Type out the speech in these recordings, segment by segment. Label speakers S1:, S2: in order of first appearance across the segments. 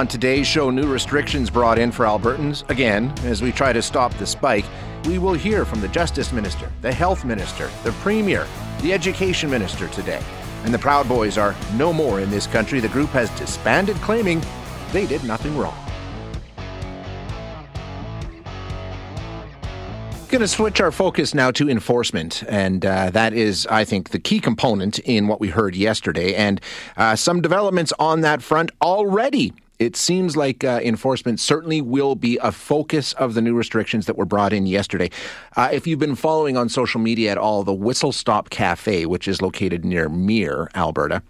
S1: On today's show, new restrictions brought in for Albertans. Again, as we try to stop the spike, we will hear from the Justice Minister, the Health Minister, the Premier, the Education Minister today. And the Proud Boys are no more in this country. The group has disbanded, claiming they did nothing wrong. Going to switch our focus now to enforcement, and uh, that is, I think, the key component in what we heard yesterday, and uh, some developments on that front already it seems like uh, enforcement certainly will be a focus of the new restrictions that were brought in yesterday. Uh, if you've been following on social media at all, the Whistle Stop Cafe, which is located near Mirror, Alberta,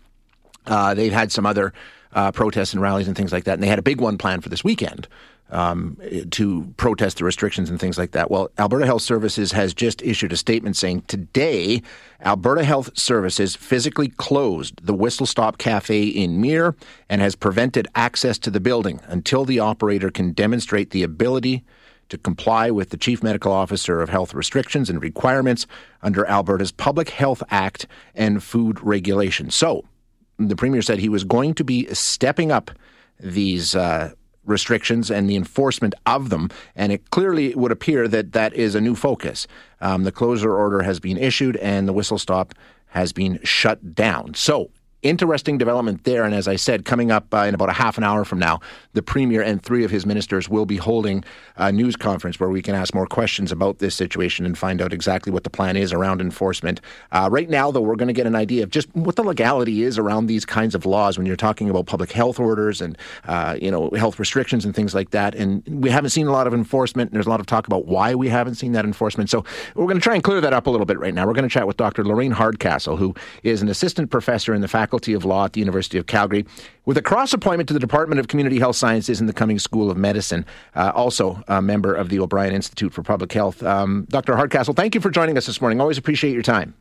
S1: uh, they've had some other uh, protests and rallies and things like that, and they had a big one planned for this weekend um, to protest the restrictions and things like that. Well, Alberta Health Services has just issued a statement saying today, Alberta Health Services physically closed the Whistle Stop Cafe in Mirror and has prevented access to the building until the operator can demonstrate the ability to comply with the Chief Medical Officer of Health restrictions and requirements under Alberta's Public Health Act and food regulations. So, the Premier said he was going to be stepping up these uh, restrictions and the enforcement of them. And it clearly would appear that that is a new focus. Um, the closure order has been issued and the whistle stop has been shut down. So interesting development there. And as I said, coming up uh, in about a half an hour from now, the Premier and three of his ministers will be holding a news conference where we can ask more questions about this situation and find out exactly what the plan is around enforcement. Uh, right now, though, we're going to get an idea of just what the legality is around these kinds of laws when you're talking about public health orders and uh, you know health restrictions and things like that. And we haven't seen a lot of enforcement. And there's a lot of talk about why we haven't seen that enforcement. So we're going to try and clear that up a little bit right now. We're going to chat with Dr. Lorian Hardcastle, who is an assistant professor in the faculty Faculty of Law at the University of Calgary, with a cross appointment to the Department of Community Health Sciences in the Cummings School of Medicine, uh, also a member of the O'Brien Institute for Public Health. Um, Dr. Hardcastle, thank you for joining us this morning. Always appreciate your time.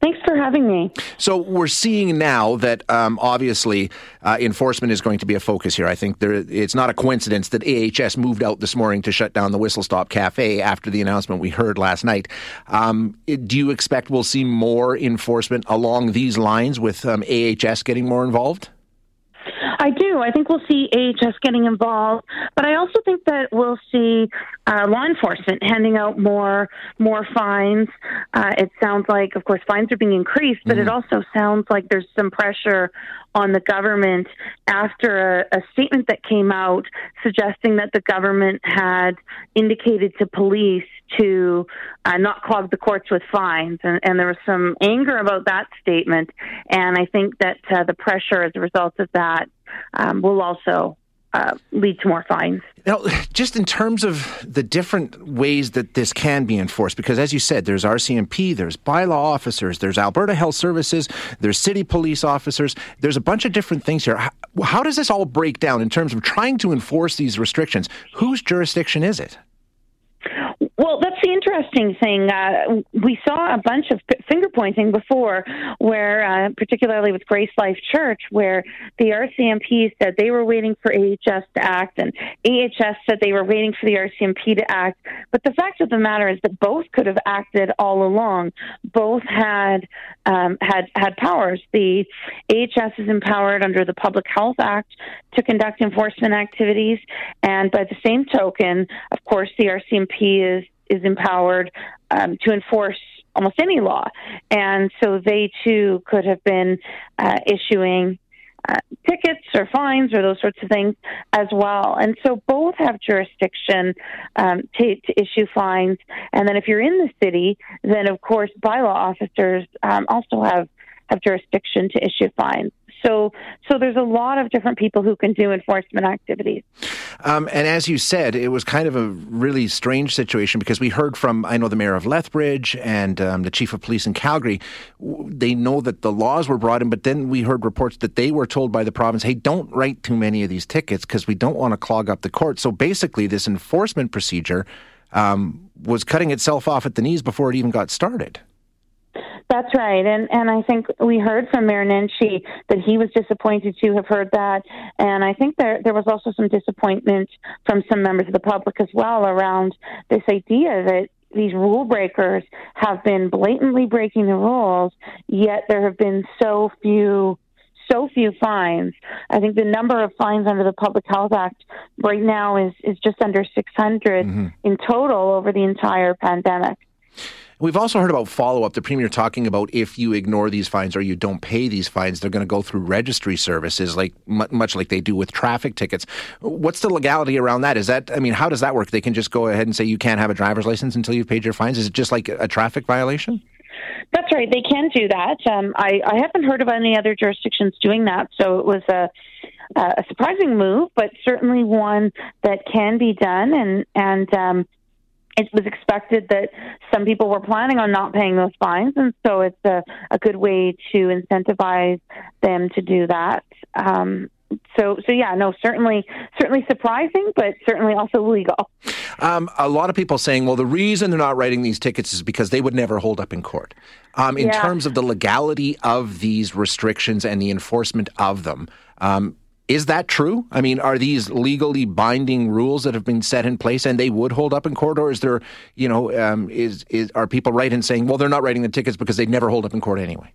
S2: Thanks for having me.
S1: So we're seeing now that um, obviously uh, enforcement is going to be a focus here. I think there, it's not a coincidence that AHS moved out this morning to shut down the Whistle Stop Cafe after the announcement we heard last night. Um, do you expect we'll see more enforcement along these lines with um, AHS getting more involved?
S2: I do. I think we'll see AHS getting involved, but I also think that we'll see uh, law enforcement handing out more more fines. Uh, it sounds like, of course, fines are being increased, but mm. it also sounds like there's some pressure on the government after a, a statement that came out suggesting that the government had indicated to police to uh, not clog the courts with fines. And, and, there was some anger about that statement. And I think that uh, the pressure as a result of that um, will also uh, lead to more fines.
S1: Now, just in terms of the different ways that this can be enforced, because as you said, there's RCMP, there's bylaw officers, there's Alberta Health Services, there's city police officers, there's a bunch of different things here. How, how does this all break down in terms of trying to enforce these restrictions? Whose jurisdiction is it?
S2: Well, thing. Uh, we saw a bunch of finger pointing before, where, uh, particularly with Grace Life Church, where the RCMP said they were waiting for AHS to act, and AHS said they were waiting for the RCMP to act. But the fact of the matter is that both could have acted all along. Both had um, had had powers. The AHS is empowered under the Public Health Act to conduct enforcement activities, and by the same token, of course, the RCMP is is empowered um, to enforce almost any law, and so they too could have been uh, issuing. Uh, tickets or fines or those sorts of things as well. And so both have jurisdiction um, to, to, issue fines. And then if you're in the city, then of course bylaw officers um, also have have jurisdiction to issue fines. So, so there's a lot of different people who can do enforcement activities.
S1: Um, and as you said, it was kind of a really strange situation because we heard from, I know, the mayor of Lethbridge and um, the chief of police in Calgary. They know that the laws were brought in, but then we heard reports that they were told by the province, hey, don't write too many of these tickets because we don't want to clog up the court. So basically, this enforcement procedure um, was cutting itself off at the knees before it even got started.
S2: That's right, and and I think we heard from Mayor Nenshi that he was disappointed to have heard that, and I think there there was also some disappointment from some members of the public as well around this idea that these rule breakers have been blatantly breaking the rules, yet there have been so few so few fines. I think the number of fines under the Public Health Act right now is is just under 600 mm-hmm. in total over the entire pandemic.
S1: We've also heard about follow up. The premier talking about if you ignore these fines or you don't pay these fines, they're going to go through registry services, like much like they do with traffic tickets. What's the legality around that? Is that I mean, how does that work? They can just go ahead and say you can't have a driver's license until you've paid your fines. Is it just like a traffic violation?
S2: That's right. They can do that. Um, I, I haven't heard of any other jurisdictions doing that, so it was a a surprising move, but certainly one that can be done. And and um, it was expected that some people were planning on not paying those fines, and so it's a, a good way to incentivize them to do that. Um, so, so yeah, no, certainly, certainly surprising, but certainly also legal.
S1: Um, a lot of people saying, well, the reason they're not writing these tickets is because they would never hold up in court. Um, in yeah. terms of the legality of these restrictions and the enforcement of them, um, is that true? I mean, are these legally binding rules that have been set in place and they would hold up in court, or is there, you know, um, is is are people right in saying, well, they're not writing the tickets because they never hold up in court anyway?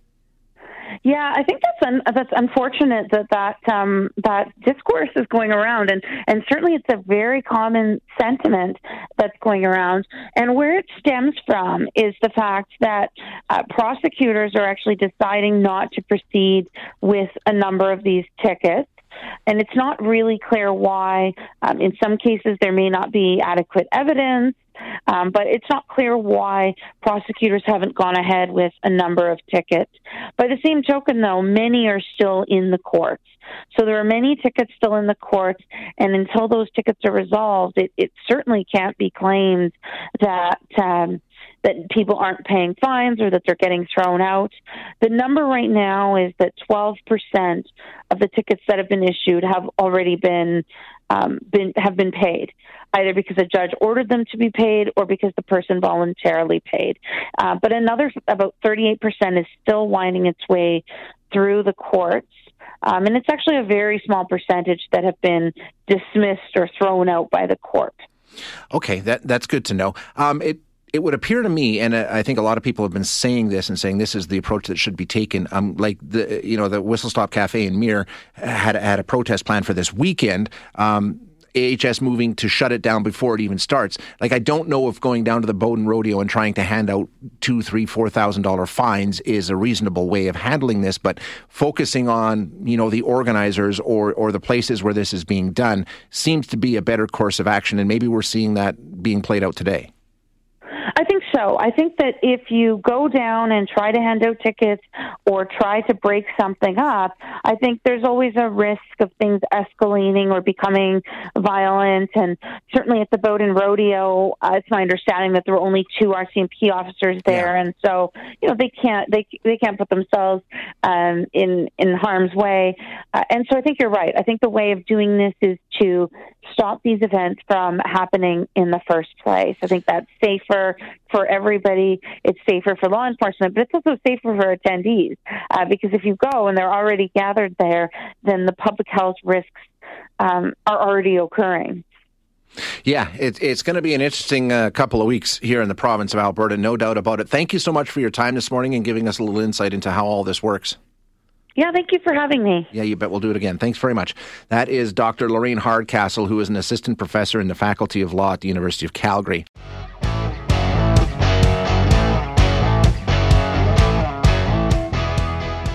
S2: Yeah, I think that's un- that's unfortunate that that um, that discourse is going around, and and certainly it's a very common sentiment that's going around. And where it stems from is the fact that uh, prosecutors are actually deciding not to proceed with a number of these tickets and it's not really clear why. Um, in some cases, there may not be adequate evidence, um, but it's not clear why prosecutors haven't gone ahead with a number of tickets. By the same token, though, many are still in the courts. So there are many tickets still in the courts, and until those tickets are resolved, it, it certainly can't be claimed that. Um, that people aren't paying fines or that they're getting thrown out. The number right now is that 12% of the tickets that have been issued have already been, um, been have been paid, either because a judge ordered them to be paid or because the person voluntarily paid. Uh, but another about 38% is still winding its way through the courts. Um, and it's actually a very small percentage that have been dismissed or thrown out by the court.
S1: Okay, that that's good to know. Um, it it would appear to me, and I think a lot of people have been saying this and saying this is the approach that should be taken. Um, like the you know the Whistle Stop Cafe in Mirror had had a protest plan for this weekend. Um, AHS moving to shut it down before it even starts. Like I don't know if going down to the Bowden Rodeo and trying to hand out two, three, four thousand dollar fines is a reasonable way of handling this, but focusing on you know the organizers or or the places where this is being done seems to be a better course of action, and maybe we're seeing that being played out today.
S2: So. I think that if you go down and try to hand out tickets or try to break something up, I think there's always a risk of things escalating or becoming violent. And certainly at the boat Bowden Rodeo, uh, it's my understanding that there were only two RCMP officers there, yeah. and so you know they can't they they can't put themselves um, in in harm's way. Uh, and so I think you're right. I think the way of doing this is to stop these events from happening in the first place. I think that's safer for everybody. It's safer for law enforcement, but it's also safer for attendees uh, because if you go and they're already gathered there, then the public health risks um, are already occurring.
S1: Yeah, it, it's going to be an interesting uh, couple of weeks here in the province of Alberta, no doubt about it. Thank you so much for your time this morning and giving us a little insight into how all this works.
S2: Yeah, thank you for having me.
S1: Yeah, you bet. We'll do it again. Thanks very much. That is Dr. Lorian Hardcastle, who is an assistant professor in the Faculty of Law at the University of Calgary.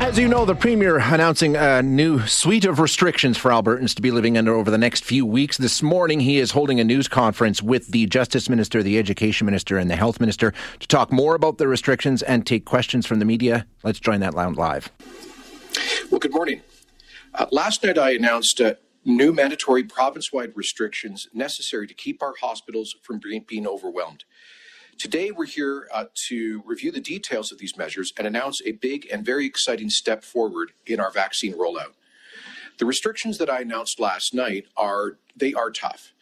S1: As you know, the Premier announcing a new suite of restrictions for Albertans to be living under over the next few weeks. This morning, he is holding a news conference with the Justice Minister, the Education Minister, and the Health Minister to talk more about the restrictions and take questions from the media. Let's join that lounge live.
S3: Well, good morning. Uh, last night I announced uh, new mandatory province wide restrictions necessary to keep our hospitals from being overwhelmed. Today, we're here uh, to review the details of these measures and announce a big and very exciting step forward in our vaccine rollout. The restrictions that I announced last night are they are tough,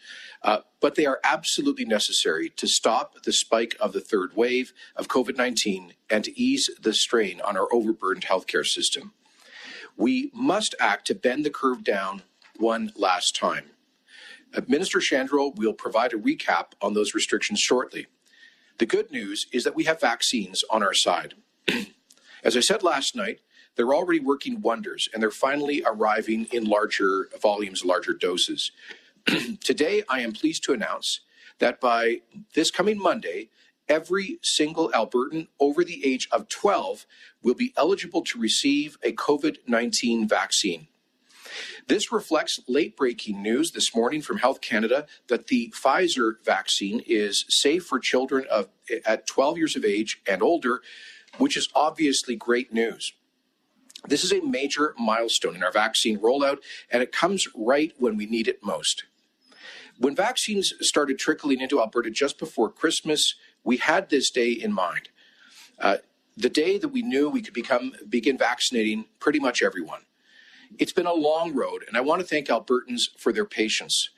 S3: uh, but they are absolutely necessary to stop the spike of the third wave of COVID 19 and to ease the strain on our overburdened healthcare system. We must act to bend the curve down one last time. Uh, Minister Shandro will provide a recap on those restrictions shortly. The good news is that we have vaccines on our side. As I said last night, They're already working wonders, and they're finally arriving in larger volumes, larger doses. Today, I am pleased to announce that by this coming Monday, every single Albertan over the age of 12 will be eligible to receive a COVID 19 vaccine. This reflects late breaking news this morning from Health Canada that the Pfizer vaccine is safe for children of, at 12 years of age and older, which is obviously great news. This is a major milestone in our vaccine rollout, and it comes right when we need it most. When vaccines started trickling into Alberta just before Christmas, we had this day in mind. Uh, the day that we knew we could become begin vaccinating pretty much everyone. It's been a long road, and I want to thank Albertans for their patience.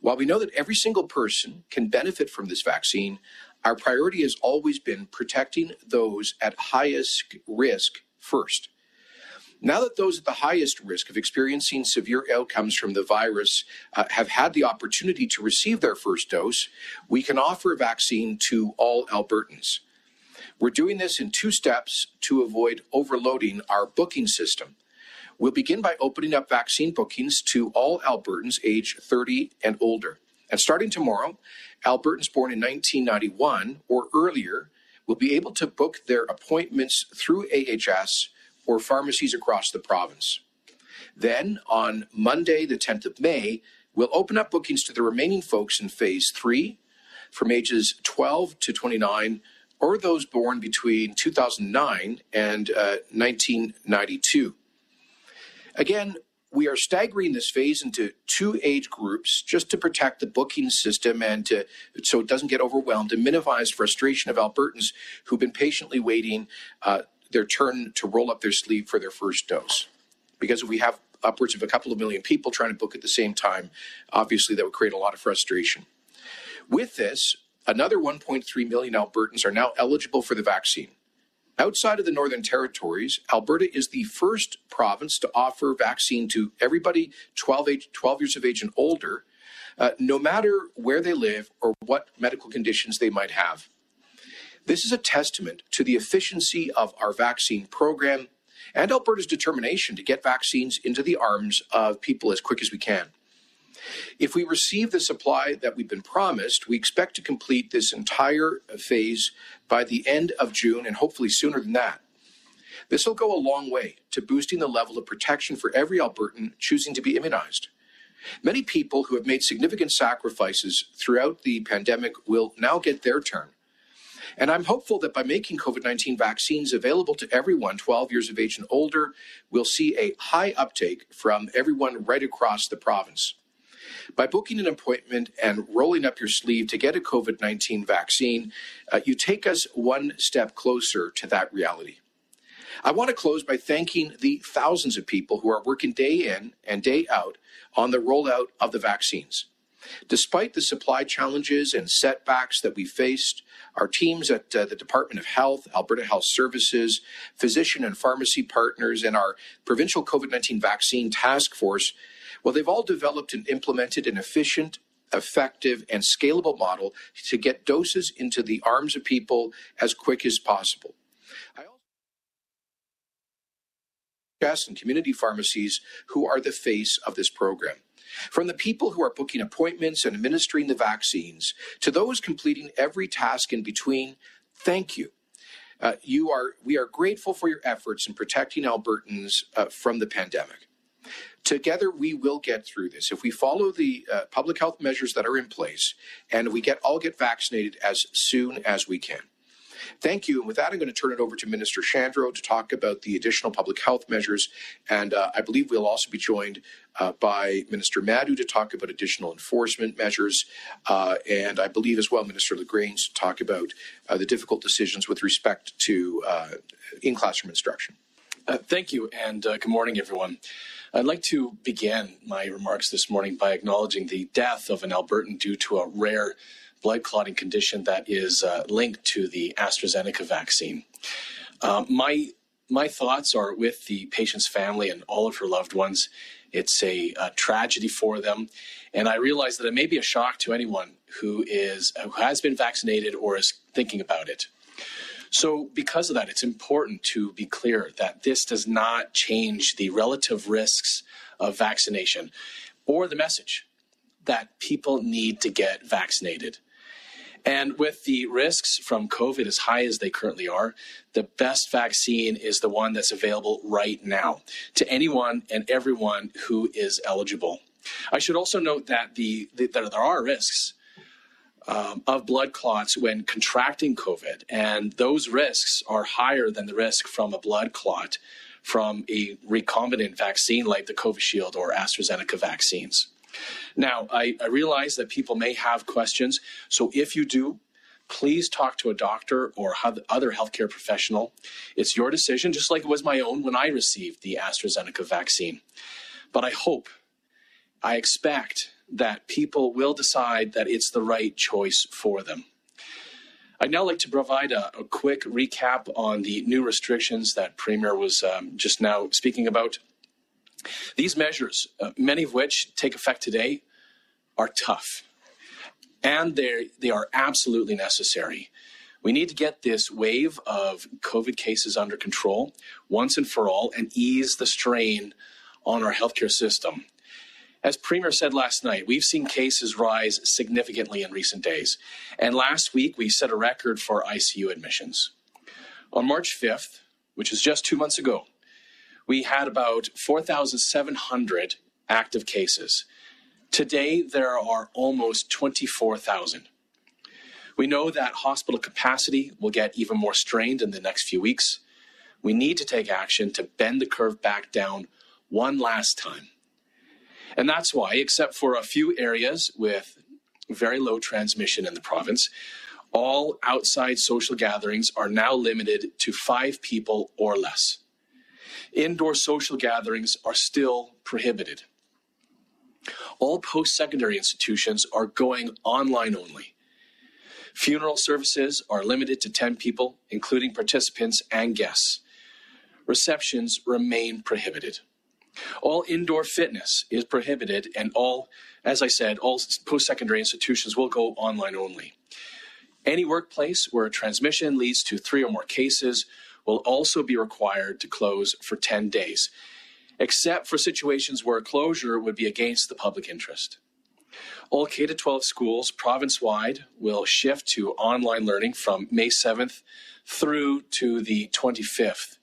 S3: While we know that every single person can benefit from this vaccine, our priority has always been protecting those at highest risk first. Now that those at the highest risk of experiencing severe outcomes from the virus uh, have had the opportunity to receive their first dose, we can offer a vaccine to all Albertans. We're doing this in two steps to avoid overloading our booking system. We'll begin by opening up vaccine bookings to all Albertans age 30 and older. And starting tomorrow, Albertans born in 1991 or earlier will be able to book their appointments through AHS or pharmacies across the province. Then, on Monday, the 10th of May, we'll open up bookings to the remaining folks in phase three from ages 12 to 29 or those born between 2009 and uh, 1992. Again, we are staggering this phase into two age groups just to protect the booking system and to, so it doesn't get overwhelmed and minimize frustration of Albertans who've been patiently waiting uh, their turn to roll up their sleeve for their first dose. Because if we have upwards of a couple of million people trying to book at the same time, obviously that would create a lot of frustration. With this, another 1.3 million Albertans are now eligible for the vaccine. Outside of the Northern Territories, Alberta is the first province to offer vaccine to everybody 12, age, 12 years of age and older, uh, no matter where they live or what medical conditions they might have. This is a testament to the efficiency of our vaccine program and Alberta's determination to get vaccines into the arms of people as quick as we can. If we receive the supply that we've been promised, we expect to complete this entire phase by the end of June and hopefully sooner than that. This will go a long way to boosting the level of protection for every Albertan choosing to be immunized. Many people who have made significant sacrifices throughout the pandemic will now get their turn. And I'm hopeful that by making COVID 19 vaccines available to everyone 12 years of age and older, we'll see a high uptake from everyone right across the province. By booking an appointment and rolling up your sleeve to get a COVID 19 vaccine, uh, you take us one step closer to that reality. I want to close by thanking the thousands of people who are working day in and day out on the rollout of the vaccines. Despite the supply challenges and setbacks that we faced, our teams at uh, the Department of Health, Alberta Health Services, physician and pharmacy partners, and our provincial COVID 19 vaccine task force well, they've all developed and implemented an efficient, effective, and scalable model to get doses into the arms of people as quick as possible. I also and community pharmacies who are the face of this program. From the people who are booking appointments and administering the vaccines to those completing every task in between, thank you. Uh, you are, we are grateful for your efforts in protecting Albertans uh, from the pandemic. Together, we will get through this. If we follow the uh, public health measures that are in place and we get all get vaccinated as soon as we can. Thank you. And with that, I'm going to turn it over to Minister Shandro to talk about the additional public health measures. And uh, I believe we'll also be joined uh, by Minister Madu to talk about additional enforcement measures. Uh, and I believe as well Minister LaGrange to talk about uh, the difficult decisions with respect to uh, in classroom instruction.
S4: Uh, thank you, and good morning, everyone. I'd like to begin my remarks this morning by acknowledging the death of an Albertan due to a rare blood clotting condition that is uh, linked to the AstraZeneca vaccine. Um, my my thoughts are with the patient's family and all of her loved ones. It's a, a, tragedy for them, and I realize that it may be a shock to anyone who is who has been vaccinated or is thinking about it. So, because of that, it's important to be clear that this does not change the relative risks of vaccination or the message that people need to get vaccinated. And with the risks from COVID as high as they currently are, the best vaccine is the one that's available right now to anyone and everyone who is eligible. I should also note that the, that there are risks um, of blood clots when contracting COVID, and those risks are higher than the risk from a blood clot from a recombinant vaccine like the Covishield or AstraZeneca vaccines. Now, I, I realize that people may have questions. So if you do, please talk to a doctor or other healthcare professional. It's your decision, just like it was my own when I received the AstraZeneca vaccine. But I hope, I expect that people will decide that it's the right choice for them. I'd now like to provide a, a quick recap on the new restrictions that Premier was um, just now speaking about. These measures, uh, many of which take effect today, are tough and they are absolutely necessary. We need to get this wave of COVID cases under control once and for all and ease the strain on our healthcare system. As Premier said last night, we've seen cases rise significantly in recent days. And last week, we set a record for ICU admissions. On March 5th, which is just two months ago, we had about 4,700 active cases. Today, there are almost 24,000. We know that hospital capacity will get even more strained in the next few weeks. We need to take action to bend the curve back down one last time. And that's why, except for a few areas with very low transmission in the province, all outside social gatherings are now limited to five people or less. Indoor social gatherings are still prohibited. All post secondary institutions are going online only. Funeral services are limited to 10 people, including participants and guests. Receptions remain prohibited. All indoor fitness is prohibited, and all, as I said, all post secondary institutions will go online only. Any workplace where a transmission leads to three or more cases will also be required to close for 10 days, except for situations where a closure would be against the public interest. All K 12 schools province wide will shift to online learning from May 7th through to the 25th.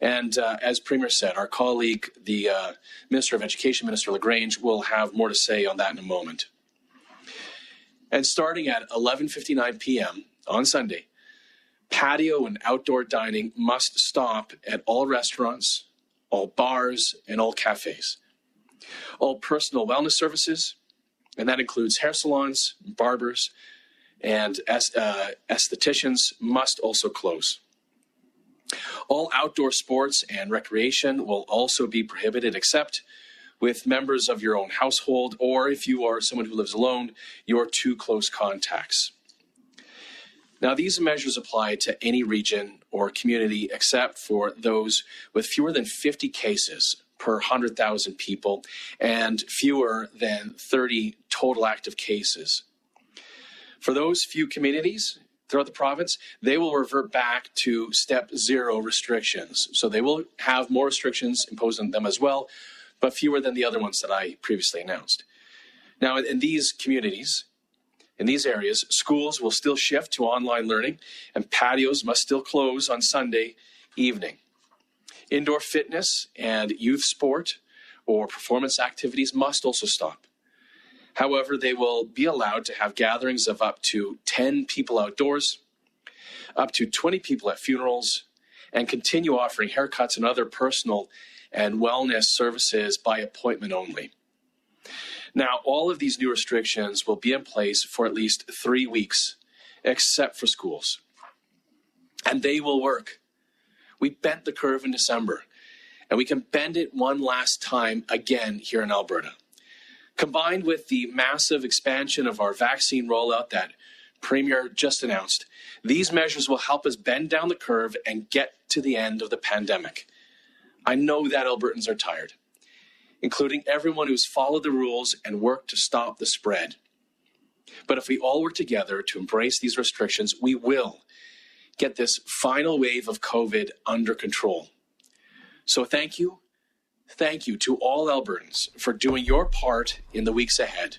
S4: And uh, as Premier said, our colleague, the uh, Minister of Education, Minister LaGrange, will have more to say on that in a moment. And starting at 11:59 p.m. on Sunday, patio and outdoor dining must stop at all restaurants, all bars, and all cafes. All personal wellness services, and that includes hair salons, barbers, and uh, estheticians, must also close. All outdoor sports and recreation will also be prohibited except with members of your own household, or if you are someone who lives alone, your two close contacts. Now, these measures apply to any region or community except for those with fewer than 50 cases per 100,000 people and fewer than 30 total active cases. For those few communities throughout the province, they will revert back to step zero restrictions. So they will have more restrictions imposed on them as well, but fewer than the other ones that I previously announced. Now, in these communities, in these areas, schools will still shift to online learning, and patios must still close on Sunday evening. Indoor fitness and youth sport or performance activities must also stop. However, they will be allowed to have gatherings of up to 10 people outdoors, up to 20 people at funerals, and continue offering haircuts and other personal and wellness services by appointment only. Now, all of these new restrictions will be in place for at least three weeks, except for schools. And they will work. We bent the curve in December, and we can bend it one last time again here in Alberta. Combined with the massive expansion of our vaccine rollout that Premier just announced, these measures will help us bend down the curve and get to the end of the pandemic. I know that Albertans are tired including everyone who's followed the rules and worked to stop the spread. But if we all work together to embrace these restrictions, we will get this final wave of COVID under control. So thank you. Thank you to all Albertans for doing your part in the weeks ahead.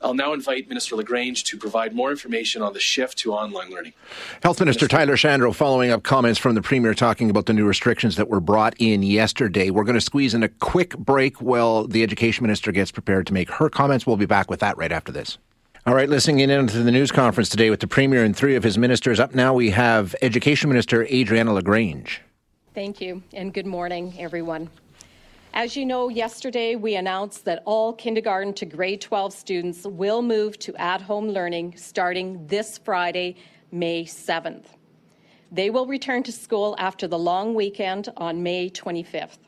S4: I'll now invite Minister LaGrange to provide more information on the shift to online learning.
S1: Health Minister, Minister Tyler Shandro following up comments from the Premier talking about the new restrictions that were brought in yesterday. We're going to squeeze in a quick break while the Education Minister gets prepared to make her comments. We'll be back with that right after this. All right, listening in to the news conference today with the Premier and three of his ministers. Up now, we have Education Minister Adriana LaGrange.
S5: Thank you, and good morning, everyone. As you know, yesterday we announced that all kindergarten to grade 12 students will move to at home learning starting this Friday, May 7th. They will return to school after the long weekend on May 25th.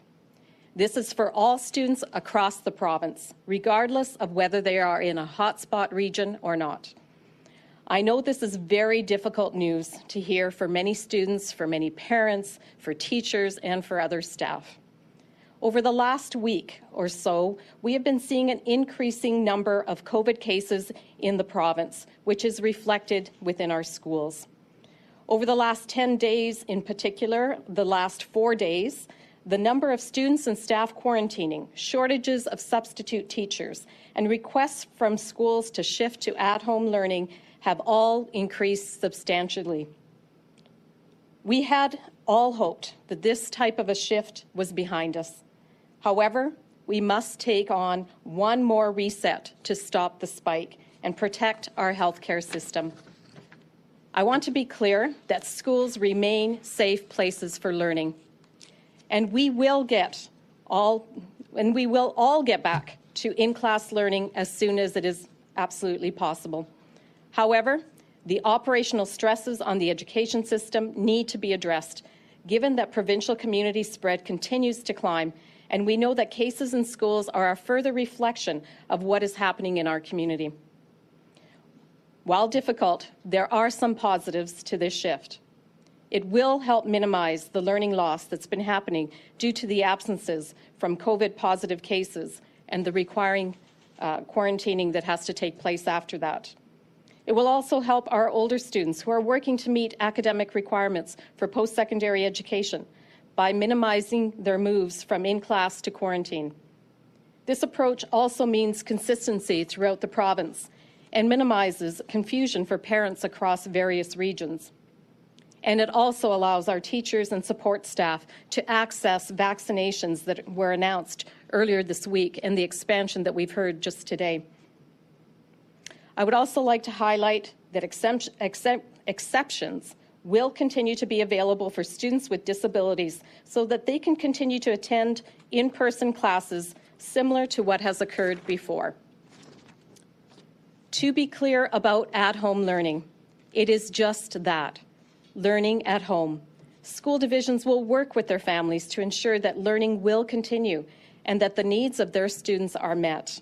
S5: This is for all students across the province, regardless of whether they are in a hotspot region or not. I know this is very difficult news to hear for many students, for many parents, for teachers, and for other staff. Over the last week or so, we have been seeing an increasing number of COVID cases in the province, which is reflected within our schools. Over the last 10 days, in particular, the last four days, the number of students and staff quarantining, shortages of substitute teachers, and requests from schools to shift to at home learning have all increased substantially. We had all hoped that this type of a shift was behind us. However, we must take on one more reset to stop the spike and protect our healthcare system. I want to be clear that schools remain safe places for learning. And we will get all and we will all get back to in-class learning as soon as it is absolutely possible. However, the operational stresses on the education system need to be addressed, given that provincial community spread continues to climb and we know that cases in schools are a further reflection of what is happening in our community. While difficult, there are some positives to this shift. It will help minimize the learning loss that's been happening due to the absences from COVID positive cases and the requiring uh, quarantining that has to take place after that. It will also help our older students who are working to meet academic requirements for post secondary education by minimizing their moves from in class to quarantine. This approach also means consistency throughout the province and minimizes confusion for parents across various regions. And it also allows our teachers and support staff to access vaccinations that were announced earlier this week and the expansion that we've heard just today. I would also like to highlight that exceptions will continue to be available for students with disabilities so that they can continue to attend in person classes similar to what has occurred before. To be clear about at home learning, it is just that learning at home. School divisions will work with their families to ensure that learning will continue and that the needs of their students are met.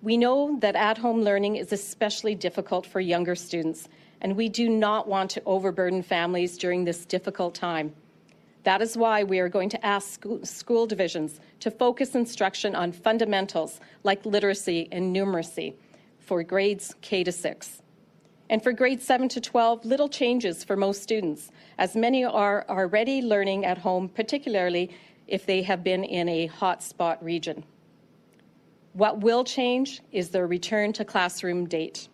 S5: We know that at home learning is especially difficult for younger students and we do not want to overburden families during this difficult time. That is why we are going to ask school divisions to focus instruction on fundamentals like literacy and numeracy for grades K to 6. And for grades 7 to 12, little changes for most students, as many are already learning at home, particularly if they have been in a hotspot region. What will change is their return to classroom date.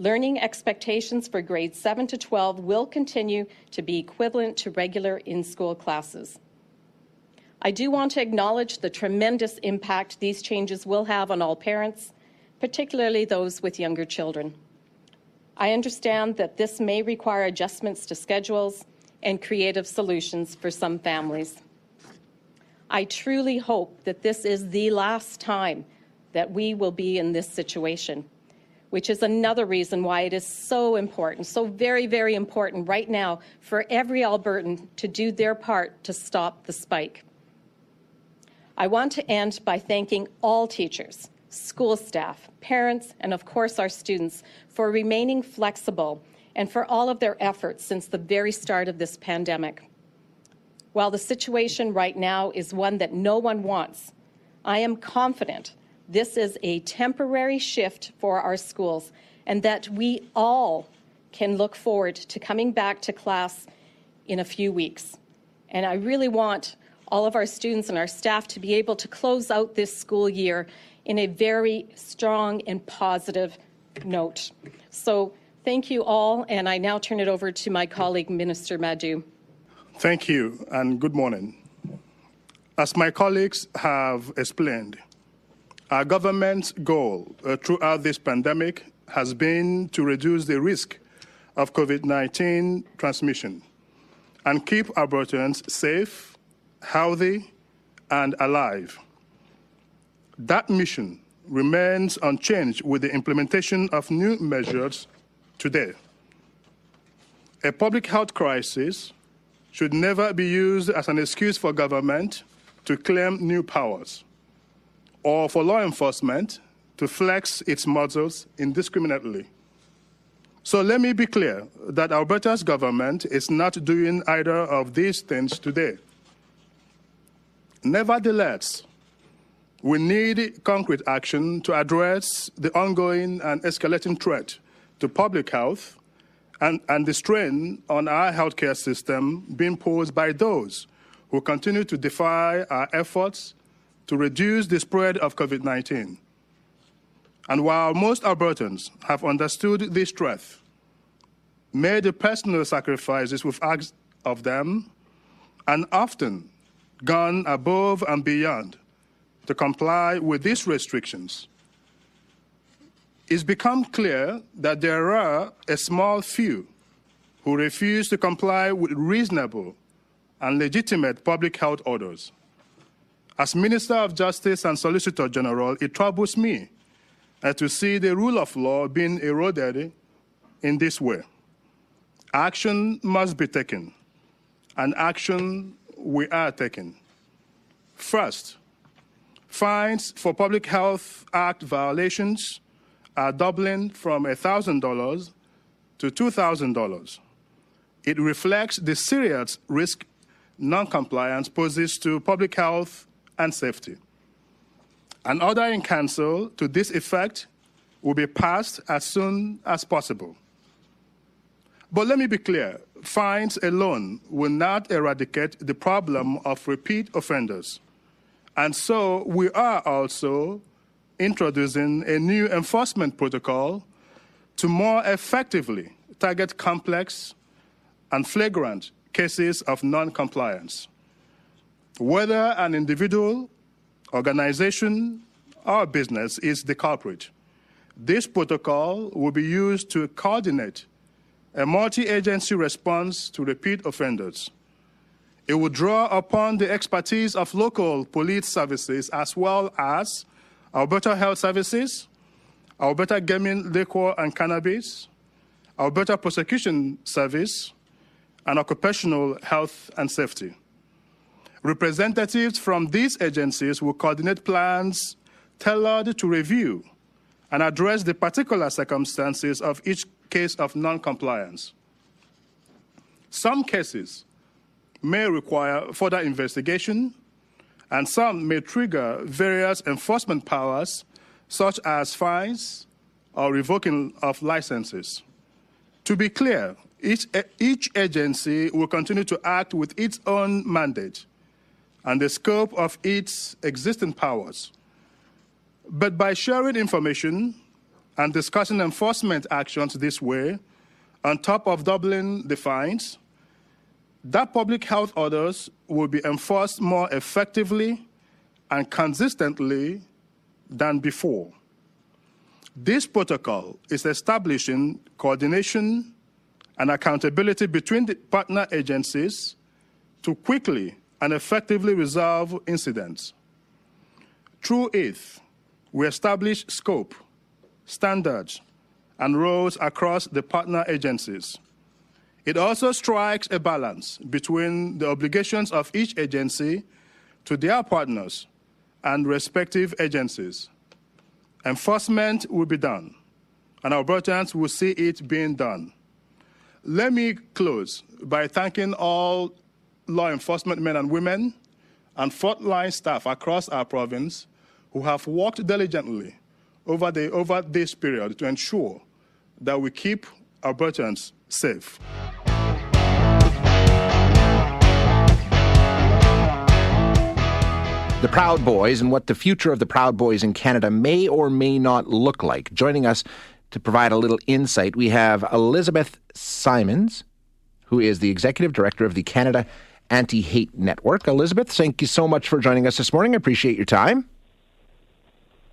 S5: Learning expectations for grades 7 to 12 will continue to be equivalent to regular in school classes. I do want to acknowledge the tremendous impact these changes will have on all parents, particularly those with younger children. I understand that this may require adjustments to schedules and creative solutions for some families. I truly hope that this is the last time that we will be in this situation which is another reason why it is so important, so very, very important right now for every Albertan to do their part to stop the spike. I want to end by thanking all teachers, school staff, parents, and of course our students for remaining flexible and for all of their efforts since the very start of this pandemic. While the situation right now is one that no one wants, I am confident this is a temporary shift for our schools and that we all can look forward to coming back to class in a few weeks. And I really want all of our students and our staff to be able to close out this school year in a very strong and positive note. So thank you all, and I now turn it over to my colleague, Minister Madu.
S6: Thank you, and good morning. As my colleagues have explained, our government's goal uh, throughout this pandemic has been to reduce the risk of COVID 19 transmission and keep Albertans safe, healthy, and alive. That mission remains unchanged with the implementation of new measures today. A public health crisis should never be used as an excuse for government to claim new powers or for law enforcement to flex its muscles indiscriminately. So let me be clear that Alberta's government is not doing either of these things today. Nevertheless, we need concrete action to address the ongoing and escalating threat to public health and, and the strain on our healthcare system being posed by those who continue to defy our efforts to reduce the spread of COVID 19. And while most Albertans have understood this threat, made the personal sacrifices we've asked of them, and often gone above and beyond to comply with these restrictions, it's become clear that there are a small few who refuse to comply with reasonable and legitimate public health orders. As Minister of Justice and Solicitor General, it troubles me uh, to see the rule of law being eroded in this way. Action must be taken, and action we are taking. First, fines for Public Health Act violations are doubling from $1,000 to $2,000. It reflects the serious risk noncompliance poses to public health and safety. An order in council to this effect will be passed as soon as possible. But let me be clear fines alone will not eradicate the problem of repeat offenders. And so we are also introducing a new enforcement protocol to more effectively target complex and flagrant cases of non compliance. Whether an individual, organization, or business is the culprit, this protocol will be used to coordinate a multi agency response to repeat offenders. It will draw upon the expertise of local police services as well as Alberta Health Services, Alberta Gaming, Liquor and Cannabis, Alberta Prosecution Service, and Occupational Health and Safety. Representatives from these agencies will coordinate plans tailored to review and address the particular circumstances of each case of non-compliance. Some cases may require further investigation, and some may trigger various enforcement powers, such as fines or revoking of licenses. To be clear, each, each agency will continue to act with its own mandate and the scope of its existing powers. But by sharing information and discussing enforcement actions this way, on top of doubling the fines, that public health orders will be enforced more effectively and consistently than before. This protocol is establishing coordination and accountability between the partner agencies to quickly and effectively resolve incidents. Through it, we establish scope standards, and roles across the partner agencies. It also strikes a balance between the obligations of each agency to their partners and respective agencies. Enforcement will be done, and our Albertans will see it being done. Let me close by thanking all law enforcement men and women and frontline staff across our province who have worked diligently over, the, over this period to ensure that we keep Albertans safe.
S1: the Proud Boys and what the future of the Proud Boys in Canada may or may not look like. Joining us to provide a little insight, we have Elizabeth Simons, who is the executive director of the Canada Anti Hate Network. Elizabeth, thank you so much for joining us this morning. I appreciate your time.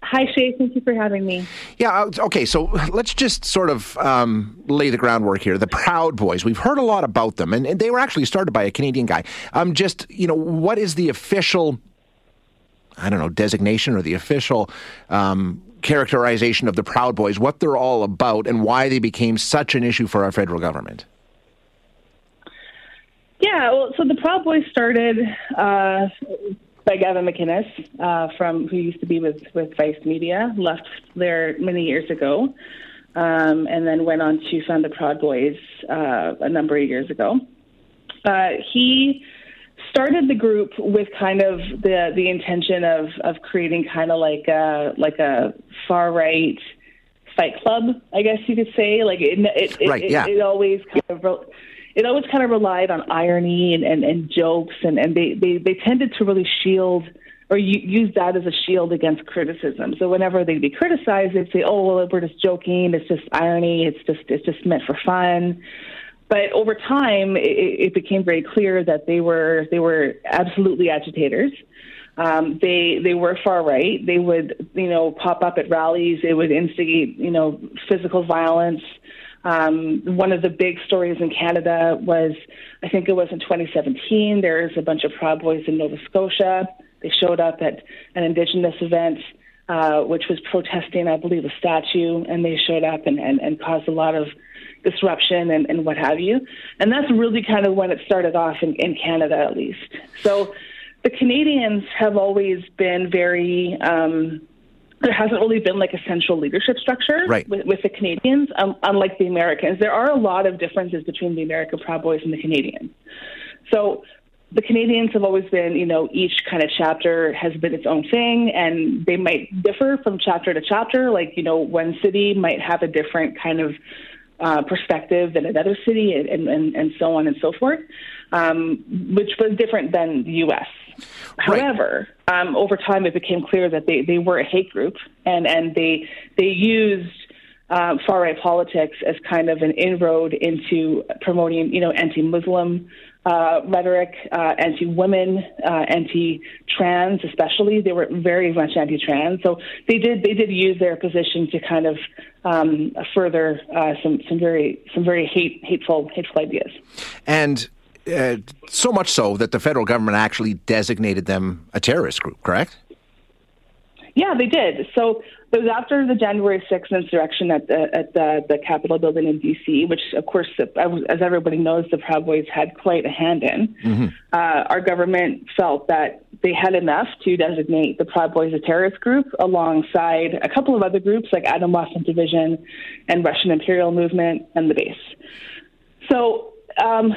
S7: Hi, Shay. Thank you for having me.
S1: Yeah, uh, okay, so let's just sort of um, lay the groundwork here. The Proud Boys, we've heard a lot about them, and, and they were actually started by a Canadian guy. Um, just, you know, what is the official I don't know, designation or the official um, characterization of the Proud Boys, what they're all about, and why they became such an issue for our federal government.
S7: Yeah, well, so the Proud Boys started uh, by Gavin McInnes, uh, from who used to be with with Vice Media, left there many years ago, um, and then went on to found the Proud Boys uh, a number of years ago. Uh, he started the group with kind of the the intention of of creating kind of like a like a far right fight club, I guess you could say. Like it it
S1: right,
S7: it,
S1: yeah.
S7: it, it always kind of it always kind of relied on irony and, and, and jokes and, and they, they, they tended to really shield or use that as a shield against criticism. So whenever they'd be criticized, they'd say, "Oh, well, we're just joking. It's just irony. It's just it's just meant for fun." But over time, it, it became very clear that they were they were absolutely agitators. Um, they they were far right. They would you know pop up at rallies. They would instigate you know physical violence. Um, one of the big stories in Canada was, I think it was in 2017. There's a bunch of Proud Boys in Nova Scotia. They showed up at an Indigenous event, uh, which was protesting, I believe, a statue, and they showed up and, and, and caused a lot of disruption and, and what have you. And that's really kind of when it started off in, in Canada, at least. So the Canadians have always been very. Um, there hasn't really been like a central leadership structure
S1: right.
S7: with, with, the Canadians, um, unlike the Americans. There are a lot of differences between the American Proud Boys and the Canadians. So the Canadians have always been, you know, each kind of chapter has been its own thing, and they might differ from chapter to chapter. Like, you know, one city might have a different kind of uh, perspective than another city, and, and, and so on and so forth, um, which was different than the U.S.
S1: Right.
S7: However, um, over time it became clear that they, they were a hate group, and, and they they used uh, far right politics as kind of an inroad into promoting, you know, anti-Muslim uh, rhetoric, uh, anti-women, uh, anti-trans, especially. They were very much anti-trans, so they did they did use their position to kind of um, further uh, some some very some very hate hateful hateful ideas.
S1: And uh, so much so that the federal government actually designated them a terrorist group. Correct?
S7: Yeah, they did. So it was after the January 6th insurrection at the at the, the Capitol building in D.C., which, of course, as everybody knows, the Proud Boys had quite a hand in. Mm-hmm. Uh, our government felt that they had enough to designate the Proud Boys a terrorist group, alongside a couple of other groups like Atomwaffen Division and Russian Imperial Movement and the Base. So. Um,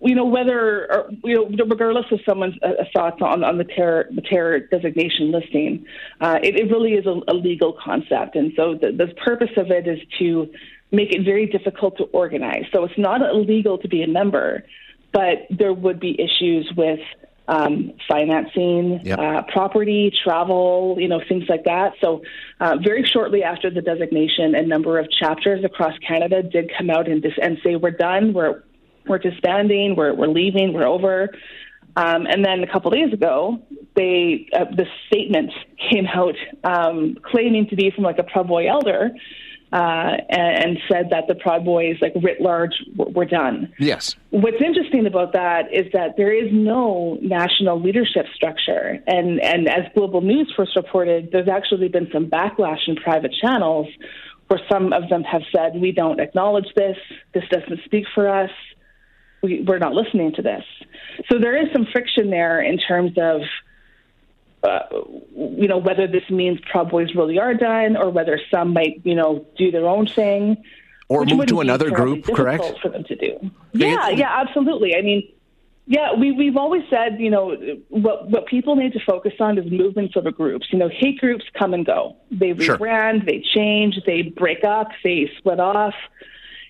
S7: you know whether or, you know regardless of someone's uh, thoughts on, on the terror the terror designation listing, uh, it, it, really is a, a, legal concept, and so the, the purpose of it is to make it very difficult to organize. So it's not illegal to be a member, but there would be issues with um, financing,
S1: yep.
S7: uh, property, travel, you know, things like that. So, uh, very shortly after the designation, a number of chapters across Canada did come out and, dis- and say, "We're done. We're we're disbanding, we're, we're leaving, we're over. Um, and then a couple days ago, they uh, the statement came out um, claiming to be from like a Proud Boy elder, uh, and, and, said that the Proud Boys, like writ large, were, were done.
S1: Yes.
S7: What's interesting about that is that there is no national leadership structure, and and as Global News first reported, there's actually been some backlash in private channels where some of them have said we don't acknowledge this, this doesn't speak for us we, we're not listening to this. So there is some friction there in terms of, uh, you know, whether this means Proud Boys really are done or whether some might, you know, do their own thing.
S1: Or move to another group, correct?
S7: For them to do. Yeah, yeah, absolutely. I mean, Yeah, we, we've always said, you know, what, what people need to focus on is movements of the groups. You know, hate groups come and go. They rebrand, sure. they change, they break up, they split off.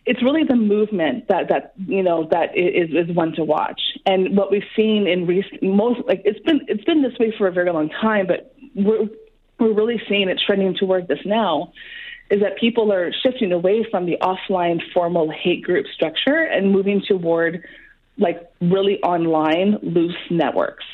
S7: It's really the movement that, that you know, that is, is one to watch. And what we've seen in recent, most, like, it's been, it's been this way for a very long time, but we're, we're really seeing it trending toward this now is that people are shifting away from the offline formal hate group structure and moving toward like really online loose networks.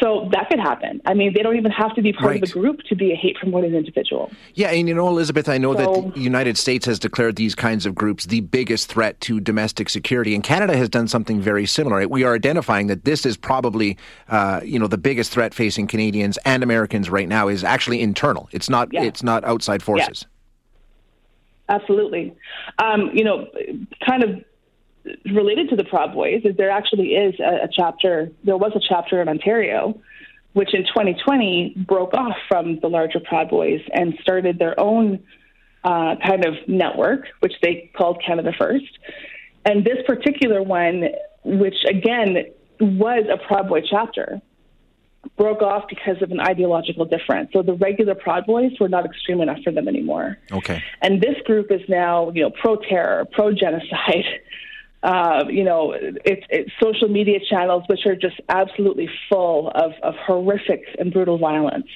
S7: So that could happen. I mean, they don't even have to be part right. of a group to be a hate promoting individual.
S1: Yeah, and you know, Elizabeth, I know so, that the United States has declared these kinds of groups the biggest threat to domestic security, and Canada has done something very similar. We are identifying that this is probably, uh, you know, the biggest threat facing Canadians and Americans right now is actually internal. It's not. Yeah. It's not outside forces.
S7: Yeah. Absolutely. Um, you know, kind of related to the Proud Boys is there actually is a, a chapter. There was a chapter in Ontario, which in 2020 broke off from the larger Proud Boys and started their own uh, kind of network, which they called Canada First. And this particular one, which again was a Proud Boy chapter, broke off because of an ideological difference. So the regular Proud Boys were not extreme enough for them anymore.
S1: Okay.
S7: And this group is now, you know, pro terror, pro genocide, uh, you know, it's, it's social media channels which are just absolutely full of, of horrific and brutal violence.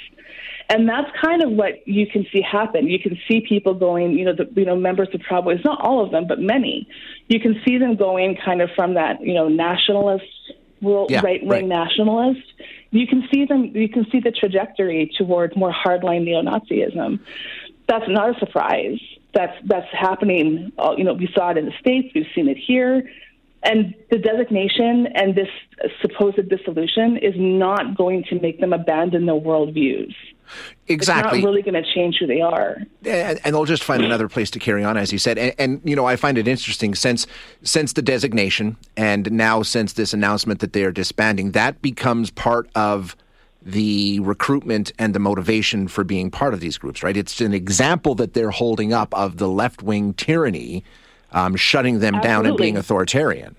S7: And that's kind of what you can see happen. You can see people going, you know, the, you know, members of Proud Boys, not all of them, but many. You can see them going kind of from that, you know, nationalist, yeah, right wing right. nationalist. You can see them. You can see the trajectory towards more hardline neo Nazism. That's not a surprise that's that's happening. Uh, you know, we saw it in the states. We've seen it here. And the designation and this supposed dissolution is not going to make them abandon their worldviews.
S1: Exactly.
S7: It's not really going to change who they are.
S1: And, and, they'll just find another place to carry on, as you said. And, and, you know, I find it interesting since since the designation and now since this announcement that they are disbanding, that becomes part of the recruitment and the motivation for being part of these groups, right? It's an example that they're holding up of the left wing tyranny um, shutting them Absolutely. down and being authoritarian.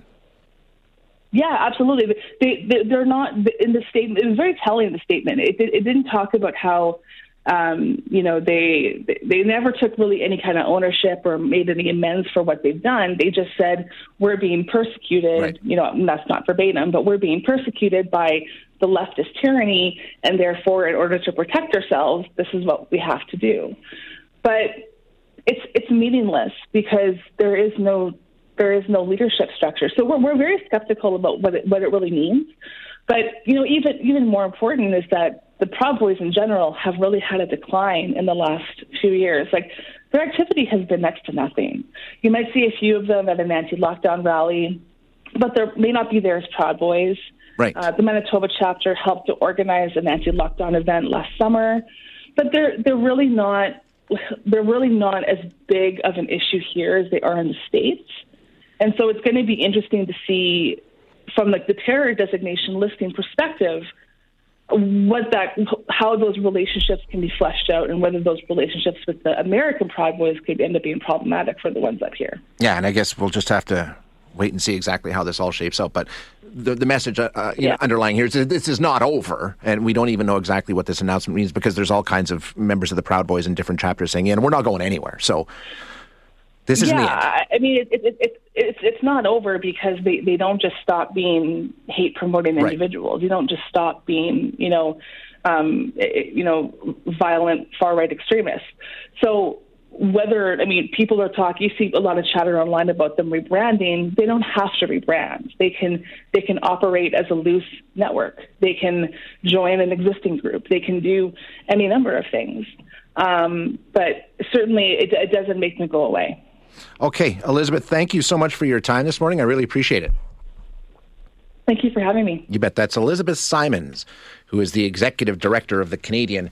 S7: Yeah, absolutely. They, they, are not in the statement. It was very telling. The statement. It, it, it didn't talk about how um, you know, they they never took really any kind of ownership or made any amends for what they've done. They just said we're being persecuted. Right. You know, that's not verbatim, but we're being persecuted by the leftist tyranny, and therefore, in order to protect ourselves, this is what we have to do. But it's it's meaningless because there is no there is no leadership structure. So we're we're very skeptical about what it what it really means. But you know, even even more important is that the Proud Boys in general have really had a decline in the last few years. Like their activity has been next to nothing. You might see a few of them at an anti-lockdown rally, but they may not be there as Proud Boys.
S1: Right.
S7: Uh, the Manitoba chapter helped to organize an anti-lockdown event last summer, but they're they're really not they're really not as big of an issue here as they are in the states. And so it's going to be interesting to see from like the terror designation listing perspective what that how those relationships can be fleshed out and whether those relationships with the American Proud Boys could end up being problematic for the ones up here.
S1: Yeah, and I guess we'll just have to wait and see exactly how this all shapes out. But the, the message uh, uh yeah. know, underlying here is that this is not over, and we don't even know exactly what this announcement means because there's all kinds of members of the Proud Boys in different chapters saying, "Yeah, and we're not going anywhere." So this is
S7: yeah. I mean, it, it, it, it's it's not over because they they don't just stop being hate promoting individuals. Right. You don't just stop being you know um, you know violent far right extremists. So whether I mean people are talking. You see a lot of chatter online about them rebranding. They don't have to rebrand. They can they can operate as a loose network. They can join an existing group. They can do any number of things. Um, but certainly, it, it doesn't make them go away.
S1: Okay, Elizabeth, thank you so much for your time this morning. I really appreciate it.
S7: Thank you for having me.
S1: You bet. That's Elizabeth Simons, who is the executive director of the Canadian